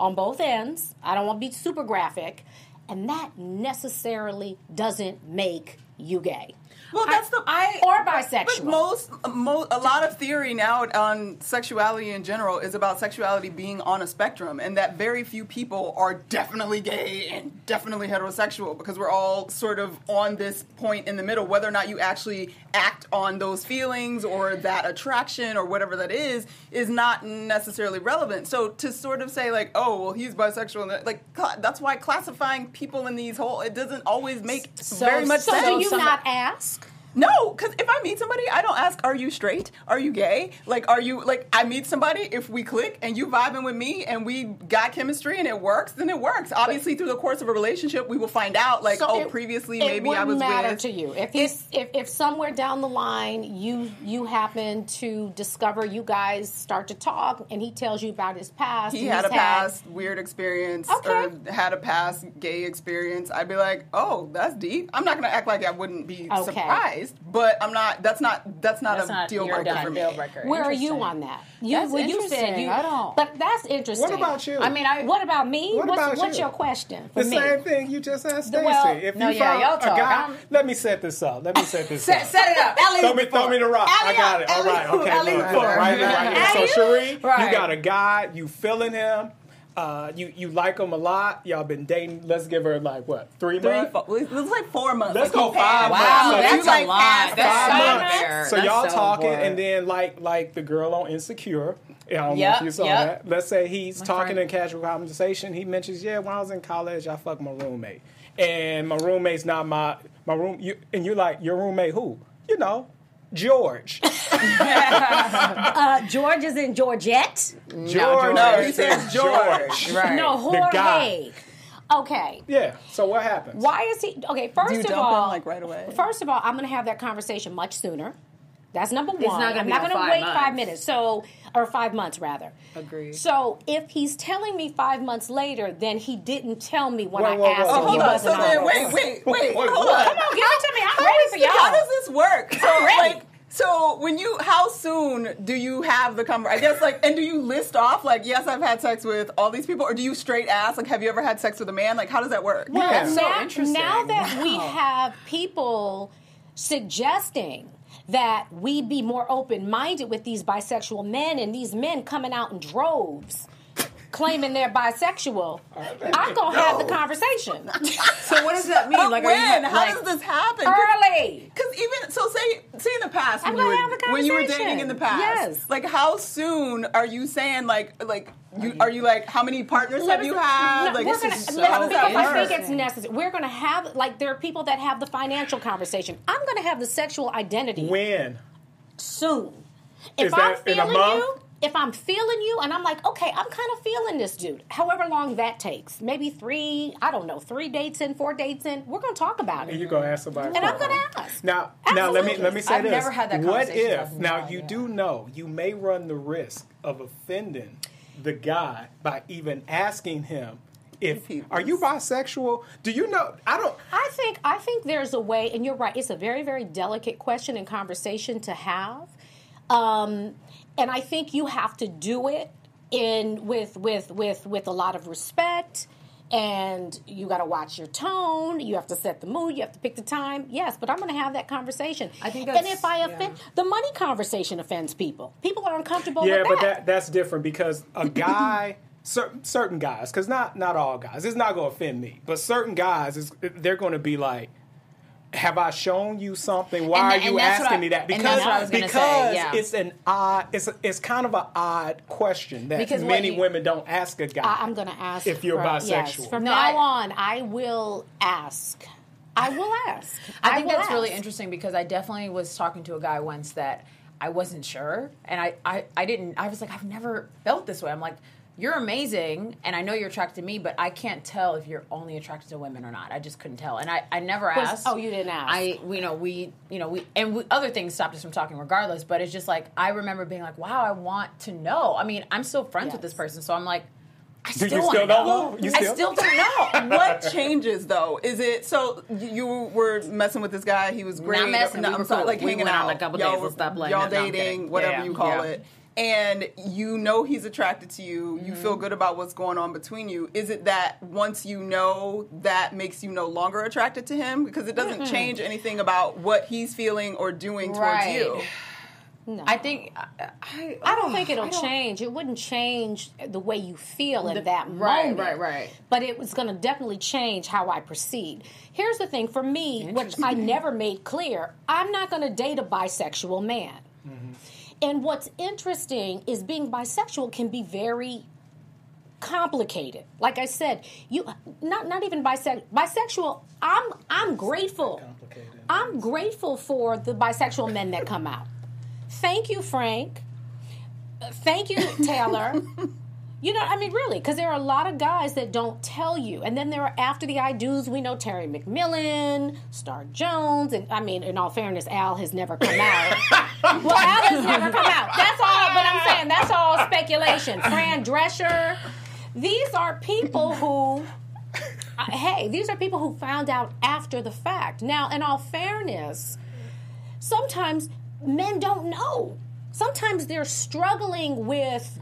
on both ends. I don't want to be super graphic, and that necessarily doesn't make you gay Well, that's the I- or bisexual. But bisexual. most, mo- a lot of theory now on sexuality in general is about sexuality being on a spectrum, and that very few people are definitely gay and definitely heterosexual because we're all sort of on this point in the middle. Whether or not you actually act on those feelings or that attraction or whatever that is is not necessarily relevant. So to sort of say like, oh, well, he's bisexual, like cla- that's why classifying people in these whole it doesn't always make very much so sense. So do you somebody- not ask? No, because if I meet somebody, I don't ask, "Are you straight? Are you gay? Like, are you like?" I meet somebody, if we click and you vibing with me and we got chemistry and it works, then it works. Obviously, through the course of a relationship, we will find out, like, So oh, it- previously it maybe I was matter with. to you if he's if, if somewhere down the line you you happen to discover you guys start to talk and he tells you about his past. he had a past weird experience Okay. or had a past gay experience, I'd be like, oh, that's deep. I'm not gonna act like I wouldn't be Okay. surprised, but I'm not. That's not. That's not That's a not deal breaker done for me. deal breaker. Where are you on that? You, That's well, you said interesting. you. I don't- But that's interesting. What about you? I mean, I What about me? What what's about what's you? your question for the me? same thing you just asked Stacey. Well, if no, you yeah, y'all a talk. guy, I'm- let me set this up. Let me set this set, up. set it up. Alley Throw me, throw me the rock. I got it. All right. Okay. Alley Look, right right. So, Alley Cherie, you got a guy. You feeling him. Uh, you you like him a lot. Y'all been dating. Let's give her like what three, Three, months. four, it was like four months. Let's like, go he passed. five Wow, months. So that's you a lot. That's five so months. unfair. So That's y'all so talking, unfair. and then like like the girl on Insecure. Yeah, I don't know if you saw yep. that. Let's say he's talking friend. in casual conversation. He mentions, yeah, when I was in college, I fucked my roommate, and my roommate's not my my room. You, and you're like, your roommate who? You know, George. Uh, George is in Georgette. George. No, he said George. Right. No, The Jorge. Okay. Yeah. So what happens? Why is he okay? First you of dump all, him like right away? First of all, I'm going to have that conversation much sooner. That's number one. not gonna I'm be not going to wait months. five minutes. So, or five months rather. Agreed. So, if he's telling me five months later, then he didn't tell me when Whoa, I whoa, whoa. asked Oh, him. he on. wasn't So then, wait, wait, wait, Wait, hold what? on. Come on, give it to me. I'm How ready for y'all. How does this work? So, I'm ready. like, so when you, how soon do you have the conversation? I guess, like, and do you list off, like, yes, I've had sex with all these people, or do you straight ask, like, have you ever had sex with a man? Like, how does that work? Well, Yeah. so now, interesting. now that we have people suggesting that we be more open minded with these bisexual men and these men coming out in droves claiming they're bisexual, I'm going to have the conversation So what does that mean? But Like, when? are you how like, does this happen? early. Because even so, say say in the past I'm when you gonna were have the when you were conversation. dating in the past, Yes. like how soon are you saying like like you are you like how many partners have you had? No, like we're gonna, is listen, so how does that because I think it's necessary. We're going to have like there are people that have the financial conversation. I'm going to have the sexual identity When? soon. Is If I'm that in a feeling month? you, if I'm feeling you and I'm like, okay, I'm kind of feeling this dude, however long that takes, maybe three, I don't know, three dates in, four dates in, we're going to talk about And it. you're gonna ask somebody. And I'm going to ask. Now, now let me let me say I've this. never had that what if now you idea. do know you may run the risk of offending the guy by even asking him if If he are you bisexual? Do you know? I don't. I think I think there's a way, and you're right. It's a very very delicate question and conversation to have, um, and I think you have to do it in with with with with a lot of respect. And you got to watch your tone. You have to set the mood. You have to pick the time. Yes, but I'm going to have that conversation. I think and if I yeah. offend, the money conversation offends people. People are uncomfortable. Yeah, with but that. that that's different because a guy, certain certain guys, because not not all guys, it's not going to offend me, but certain guys, is they're going to be like. Have I shown you something? Why And tha- are you and that's what asking I- me that? and that's what I was gonna because say, yeah. it's an odd, it's a, it's kind of an odd question that Because many you- women don't ask a guy. I, I'm going to ask if you're from- bisexual. Yes, from No, now I- on, I will ask. I will ask. I think will that's really interesting because I definitely was talking to a guy once that I wasn't sure, and I, I, I didn't. I was like, I've never felt this way. I'm like, you're amazing, and I know you're attracted to me, but I can't tell if you're only attracted to women or not. I just couldn't tell, and I, I never asked. oh, you didn't ask. I, you know, we, you know, we, and we, other things stopped us from talking regardless. But it's just like I remember being like, wow, I want to know. I mean, I'm still friends with this person, so I'm like, I Do still you still don't know. know? You I still- still don't know. what changes though? Is it so you were messing with this guy? He was great. Not messing, No, we I'm sorry, cool. like We hanging went on out. a couple y'all days. were- Let's stop playing Y'all that. No, dating, whatever Yeah, you call yeah. it. And you know he's attracted to you. You mm-hmm. feel good about what's going on between you. Is it that once you know that makes you no longer attracted to him because it doesn't change anything about what he's feeling or doing towards Right. you? I think I, I, I don't think it'll don't- change. It wouldn't change the way you feel in The- that right, moment. right, right. But it was going to definitely change how I proceed. Here's the thing for me, which I never made clear I'm not going to date a bisexual man. Mm-hmm. And what's interesting is being bisexual can be very complicated. Like I said, you not not even bisexual. Bisexual. I'm I'm grateful. I'm grateful for the bisexual men that come out. Thank you, Frank. Thank you, Taylor. you know, I mean, really, because there are a lot of guys that don't tell you. And then there are after the I do's, we know Terry McMillan, Star Jones, and I mean, in all fairness, Al has never come out. well, Al has never come out. That's all, but I'm saying that's all speculation. Fran Drescher. These are people who uh, hey, these are people who found out after the fact. Now, in all fairness, sometimes men don't know. Sometimes they're struggling with,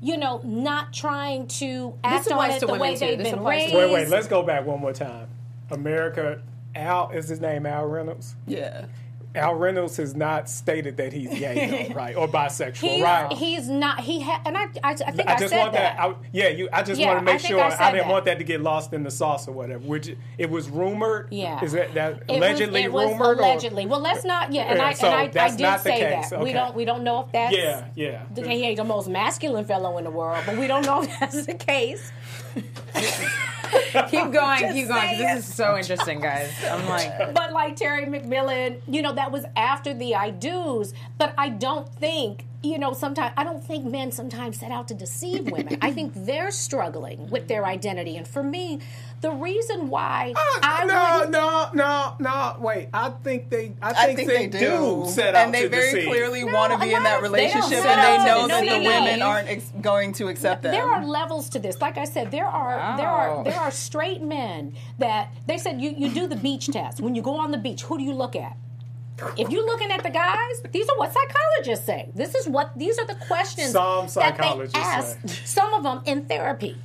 you know, not trying to act on it the way too. they've This been raised. Wait, wait. Let's go back one more time. America. Al is his name. Al Reynolds. Yeah. Al Reynolds has not stated that he's gay, though, right, or bisexual, He's, right? he's not. He had, and I, I, I think I, I just said want that. I, yeah, you. I just Yeah, want to make sure I didn't that. want that to get lost in the sauce or whatever. Which it was rumored. Yeah. is that that It allegedly was, rumored? or- allegedly. Well, let's not. Yeah, and Yeah, I so and I, I did not the say case. that we don't we don't know if that's Yeah, yeah. the, he ain't the most masculine fellow in the world, but we don't know if that's the case. keep going, keep going. This is so interesting, guys. I'm like, But like Terry McMillan, you know, that was after the I do's. But I don't think, you know, sometimes I don't think men sometimes set out to deceive women. I think they're struggling with their identity. And for me, the reason why I Uh, no, no, no, no. Wait, I think they. I think, they, do. set out and they to very deceive. clearly No, want to be in that of- they relationship, and they know that the women aren't ex- going to accept them. There are levels to this. Like I said, there are there are there are straight men that they said you, you do the beach test. When you go on the beach, who do you look at? If you're looking at the guys, these are what psychologists say. This is what these are the questions Some that they ask. say. Some of them in therapy.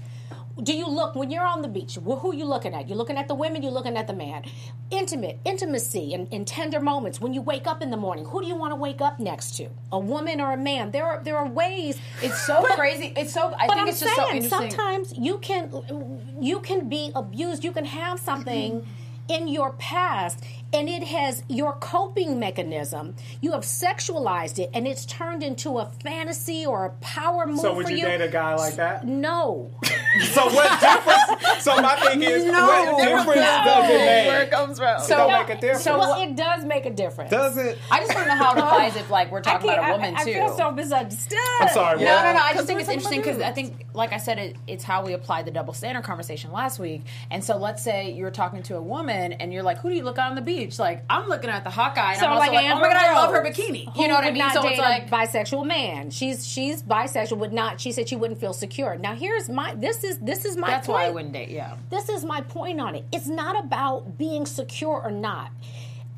Do you look when you're on the beach? Wh- Who you looking at? You're looking at the women. You're looking at the man. Intimate, intimacy, and, and tender moments. When you wake up in the morning, who do you want to wake up next to? A woman or a man? There are there are ways. it's so crazy. It's so. I think I'm it's just so saying interesting. sometimes you can you can be abused. You can have something mm-hmm. In your past and it has your coping mechanism. You have sexualized it and it's turned into a fantasy or a power move So would you you. date a guy like that? No. So what difference? So my thing is, No. what difference does it make? Where it comes from. So- don't make a difference. So well, it does make a difference. Does it? I just want to know how it applies if like we're talking I about a woman I, I too. feel so misunderstood. I'm sorry. No, no, no. I just think it's interesting because I think, like I said, it, it's how we apply the double standard conversation last week. And so, let's say you're talking to a woman and you're like, "Who do you look at on the beach?" Like, I'm looking at the Hawkeye, and So I'm also like, "Oh my god, I love her bikini." who You know what I mean? Not So it's a like, bisexual man. She's she's bisexual. Would not. She said she wouldn't feel secure. Now here's my. This is this is my. that's point. why I wouldn't date. Yeah. This is my point on it. It's not about being secure or not.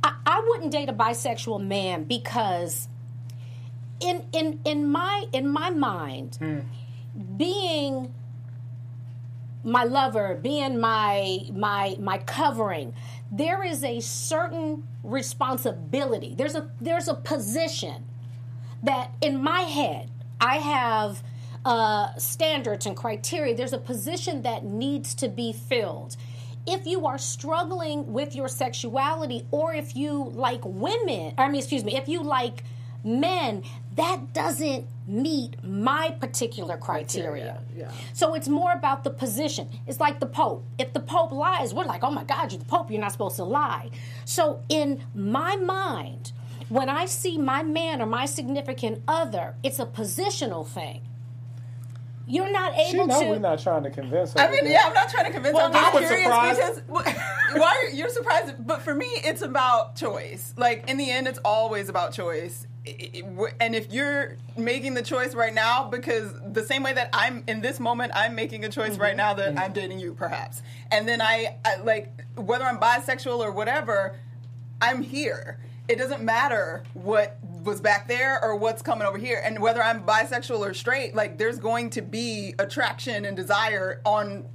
I, I wouldn't date a bisexual man because in in in my in my mind, hmm. being my lover, being my my my covering, there is a certain responsibility. There's a there's a position that in my head I have uh, standards and criteria. There's a position that needs to be filled. If you are struggling with your sexuality, or if you like women, I mean, excuse me, if you like men, that doesn't meet my particular criteria. Yeah. So it's more about the position. It's like the Pope. If the Pope lies, we're like, oh my God, you're the Pope, you're not supposed to lie. So in my mind, when I see my man or my significant other, it's a positional thing. You're not She able know to. we're not trying to convince her. I mean, yeah. I'm not trying to convince. Well, I'm just curious surprised. because why are, you're surprised? But for me, it's about choice. Like in the end, it's always about choice. It- it- w- And if you're making the choice right now, because the same way that I'm in this moment, I'm making a choice right mm-hmm. now that mm-hmm. I'm dating you, perhaps, and then I, I like whether I'm bisexual or whatever, I'm here. It doesn't matter what was back there or what's coming over here, and whether I'm bisexual or straight. Like, there's going to be attraction and desire on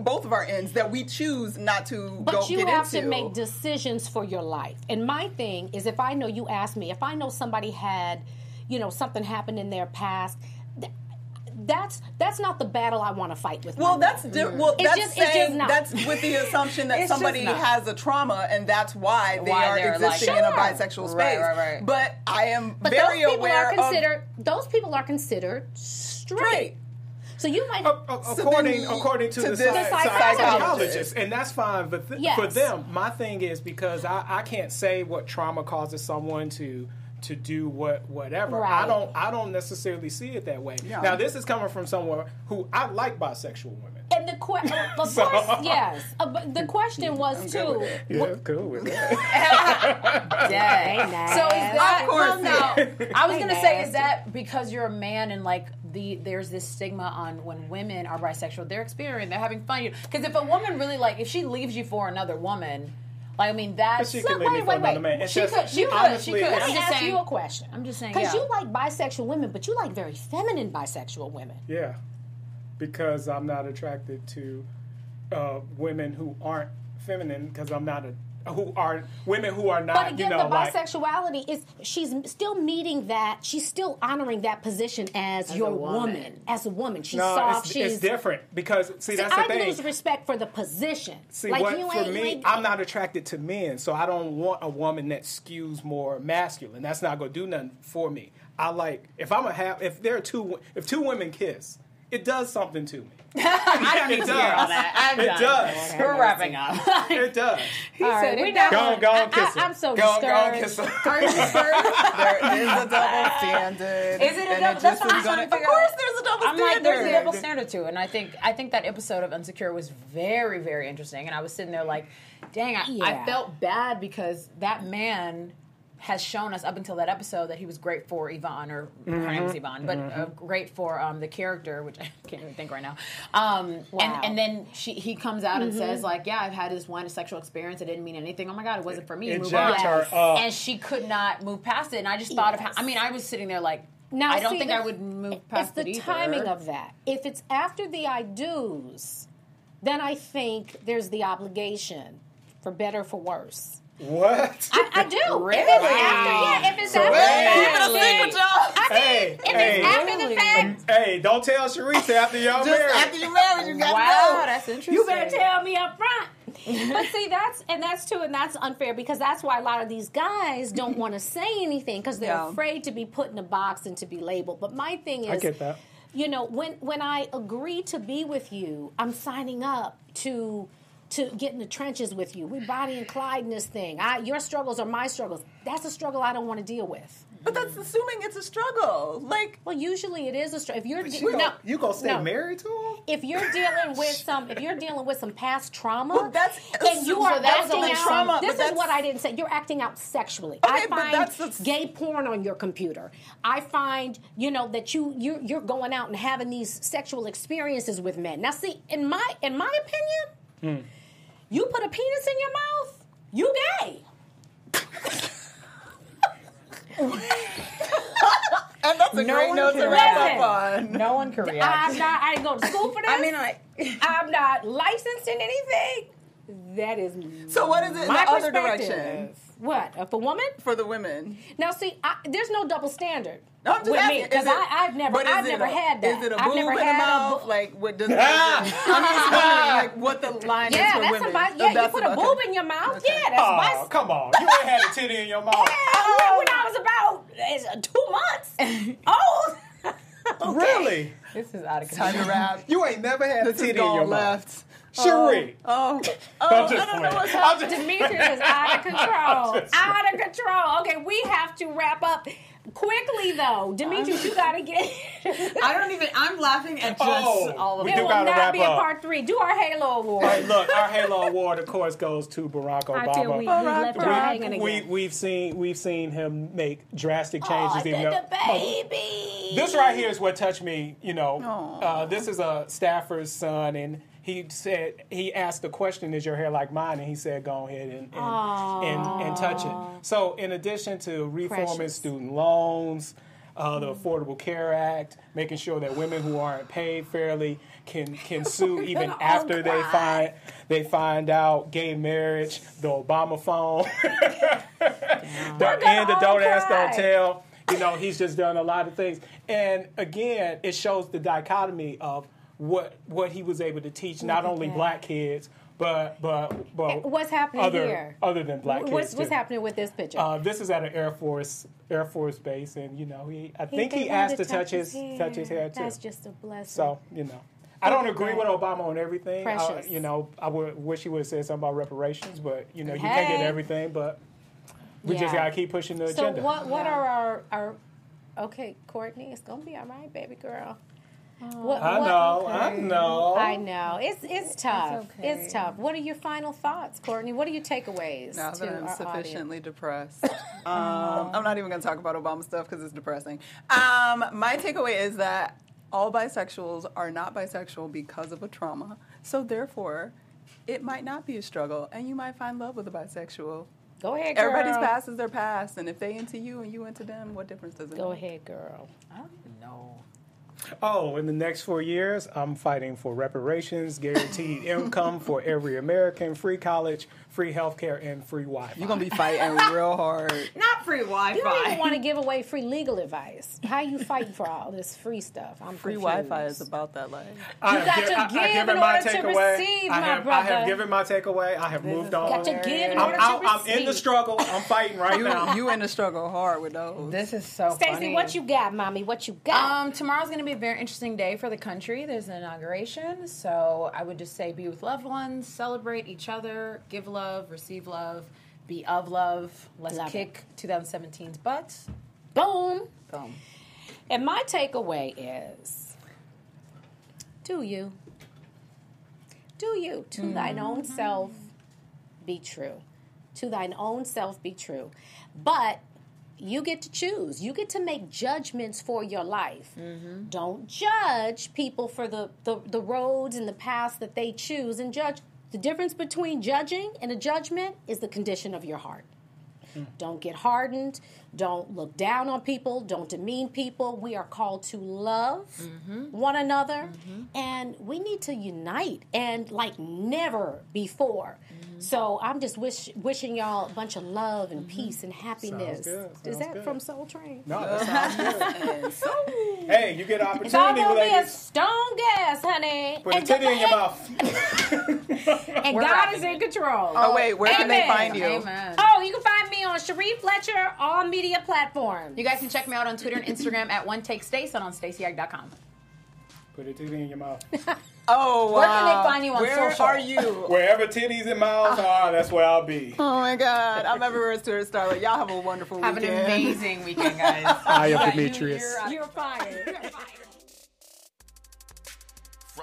both of our ends that we choose not to go But you have into. to make decisions for your life. And my thing is, if I know you ask me, if I know somebody had, you know, something happened in their past, that's that's not the battle I want to fight with. well, my that's man. di- mm-hmm. well. It's that's just- it's saying just that's with the assumption that somebody has a trauma and that's why they Why are they're like- existing in a bisexual space. Right, right, right. But I am But very those people aware are of considered those people are considered straight. straight. So you might A- a- according then according to, to the, this psy- psychologist. psychologist, and that's fine. But th- Yes. for them, my thing is because I, I can't say what trauma causes someone to to do what whatever. I don't I don't necessarily see it that way. Now this is coming from someone who I like bisexual women. and the question, of So- course, yes. Uh, but the question was too. Yeah, cool with that. Dang. Hey, So is that Of course. well, no? I was gonna say is that because you're a man and like the there's this stigma on when women are bisexual, they're experiencing, they're having fun. Because if a woman really like if she leaves you for another woman, like I mean that's But she So can leave me wait, wait, wait. man. It's She just- could- she could, she honestly, could. Let I'm me just ask saying- you a question. I'm just saying, because yeah. you like bisexual women, but you like very feminine bisexual women. Yeah, because I'm not attracted to uh, women who aren't feminine because I'm not a who are women who are not But again, you know the like bisexuality is she's still meeting that. She's still honoring that position as, your woman. woman. as a woman. She's no, soft. it's, she's it's different because see that's the thing. I thing. lose respect for the position. See, like what you for ain't, me, ain't- I'm not attracted to men, so I don't want a woman that skews more masculine. That's not gonna do nothing for me. I like if I'm a have if there are two if two women kiss, it does something to me. I don't need It to hear all that. I'm It done. does. We're wrapping up. It does. All right, said it does. Go on, go on, kiss her. I, am so Go, go, discouraged. kiss her. Are you discouraged? there is a double standard. Is it a double? just That's what is I'm trying to gonna- figure Of course, there's a double I'm like, standard. there's a double standard too, and I think I think that episode of Insecure was very, very interesting. And I was sitting there like, dang, I, I felt bad because that man has shown us up until that episode that he was great for Yvonne, or her name is Yvonne, but uh, great for um, the character, which I can't even think right now. Um, Wow. and, and then she, he comes out and says like, yeah, I've had this one sexual experience. It didn't mean anything. Oh my god, it wasn't for me. It Move on. her up. And she could not move past it. And I just thought of how. I mean, I was sitting there like. Now, I don't see, think the- I would move past It's the it either. timing of that. If it's after the I do's, then I think there's the obligation, for better or for worse. What? I, I do. Really? If it's after, yeah, if it's So- after Hey, the fact, it a secret, y'all. I mean, Hey, if hey. it's after the fact, Hey, don't tell Sharice after y'all Just married. after you're married, you got Wow, to that's interesting. you better tell me up front. but see, that's and that's too, and that's unfair because that's why a lot of these guys don't want to say anything because they're Yeah. afraid to be put in a box and to be labeled. But my thing is, I get that. you know, when when I agree to be with you, I'm signing up to to get in the trenches with you. We Bonnie and Clyde in this thing. I, your struggles are my struggles. That's a struggle I don't want to deal with. But that's assuming it's a struggle. Like, Well, usually it is a struggle. If you're You no, gonna, you gonna stay no. married to him? if you're dealing with some if you're dealing with some past trauma Well, that's- and you are that's acting out trauma, this is what i didn't say you're acting out sexually Okay, i but find that's the- gay porn on your computer i find you know that you you're, you're going out and having these sexual experiences with men now see in my in my opinion hmm. You put a penis in your mouth you gay and that's a No great one note to can wrap react. up on. No one can react. i'm not i didn't go to school for this I mean, like, i'm not licensed in anything that is So what is it in my the other perspective. direction What? If a woman? for the women? Now, see, I, there's no double standard No, I'm just with asking, me because I've never, I've never a- had that. Is it a I've boob never in the had mouth? a. like what does? I'm just wondering, like what the line is yeah, for that's women. about. So Yeah, you put a about- boob in your mouth. Yeah, that's Oh, my. come on. You ain't had a titty in your mouth. Hell, when I was about uh, two months old. Really? this is out of Time control. to wrap. You ain't never had a This is titty in your gone mouth. Left. Cherie. Oh, oh, I'm just don't know what's I'm happening. just- Demetrius is out of control. Out of control. Okay, we have to wrap up quickly though. Demetrius, you gotta get. I don't even. I'm laughing at just Oh, all of we There do will not be a part three. Do our Halo Award. Hey, look, our Halo Award, of course, goes to Barack I feel we, we Obama. left Barack, hanging We, again. we've seen we've seen him make drastic Oh, changes. the, even the though- baby. This right here is what touched me. You know, uh, this is a staffer's son, and he said he asked the question, "Is your hair like mine?" And he said, "Go ahead and and, and, and touch it." So, in addition to reforming Precious. student loans. Uh, the Affordable Care Act, making sure that women who aren't paid fairly can can sue even gonna after they find they find out gay marriage, the Obama phone, the end of Don't Ask. Don't Tell. You know, he's just done a lot of things. And again, it shows the dichotomy of what what he was able to teach not at only that. black kids, but but but What's happening other here? other than black kids. What's, what's happening with this picture? Uh, this is at an Air Force Air Force base, and you know, he I think he asked to touch his hair. touch his hair too. That's just a blessing. So you know, I don't agree with Obama on everything. I- you know, I would wish he would have said something about reparations, but you know, you can't get everything. But we just gotta keep pushing the So agenda. what? What are our our? Okay, Courtney, it's gonna be all right, baby girl. What, I what- know, I know. I know. It's it's tough. okay. It's tough. What are your final thoughts, Courtney? What are your takeaways Now to that I'm our sufficiently depressed, um, I'm not even going to talk about Obama stuff because it's depressing. Um, my takeaway is that all bisexuals are not bisexual because of a trauma. So therefore, it might not be a struggle, and you might find love with a bisexual. Go ahead, girl. Everybody's past is their past, and if they into you and you into them, what difference does it Go make? Go ahead, girl. I don't even know. Oh, in the next four years, I'm fighting for reparations, guaranteed income for every American, free college, free health care, and free Wi-Fi. You're gonna be fighting real hard. Not free Wi. You don't even want to give away free legal advice. How you fighting for all this free stuff? I'm Free confused. Wi-Fi is about that life. I You got gi- to I- give given in my order to takeaway. receive, I my have, I have brother. given my takeaway. I have moved on. Got to give in I'm, order out, to I'm receive. in the struggle. I'm fighting right You, now. you in the struggle hard with those. This is so Stacey, funny. what you got, mommy? What you got? Um, tomorrow's going to be a very interesting day for the country. There's an inauguration, so I would just say be with loved ones, celebrate each other, give love, receive love, be of love. Let's Love kick 2017's butt. Boom. Boom. And my takeaway is do you. Do you. To thine own mm-hmm. self be true. To thine own self be true. But you get to choose. You get to make judgments for your life. Mm-hmm. Don't judge people for the, the, the roads and the paths that they choose and judge. The difference between judging and a judgment is the condition of your heart. Mm. Don't get hardened. Don't look down on people. Don't demean people. We are called to love mm-hmm. one another. Mm-hmm. And we need to unite and like never before. So I'm just wish, wishing y'all a bunch of love and mm-hmm. peace and happiness. good. Is that good. from Soul Train? No, that sounds good. hey, you get It's all opportunity, gonna be a ladies. stone gas, honey. Put a titty in your and- mouth. And We're God wrapping is in control. oh wait, where can they find you? Amen. Oh, you can find me on Sharif Fletcher, all media platforms. You guys can check me out on Twitter and Instagram at one take Stace and on StaceyAg.com. Put a titty in your mouth. Oh, wow. Where can they find you on Where social? are you? Wherever titties and mouths oh. are, that's where I'll be. Oh my God. I'm everywhere, Stuart Starlet. Y'all have a wonderful weekend. Have an amazing weekend, guys. I am Demetrius. You're fired. You're fired.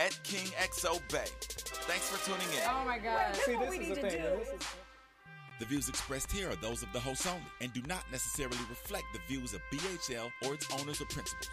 at King XO Bay. Thanks for tuning in. Oh my God. See, this is the thing. This is- The views expressed here are those of the host only and do not necessarily reflect the views of BHL or its owners or principals.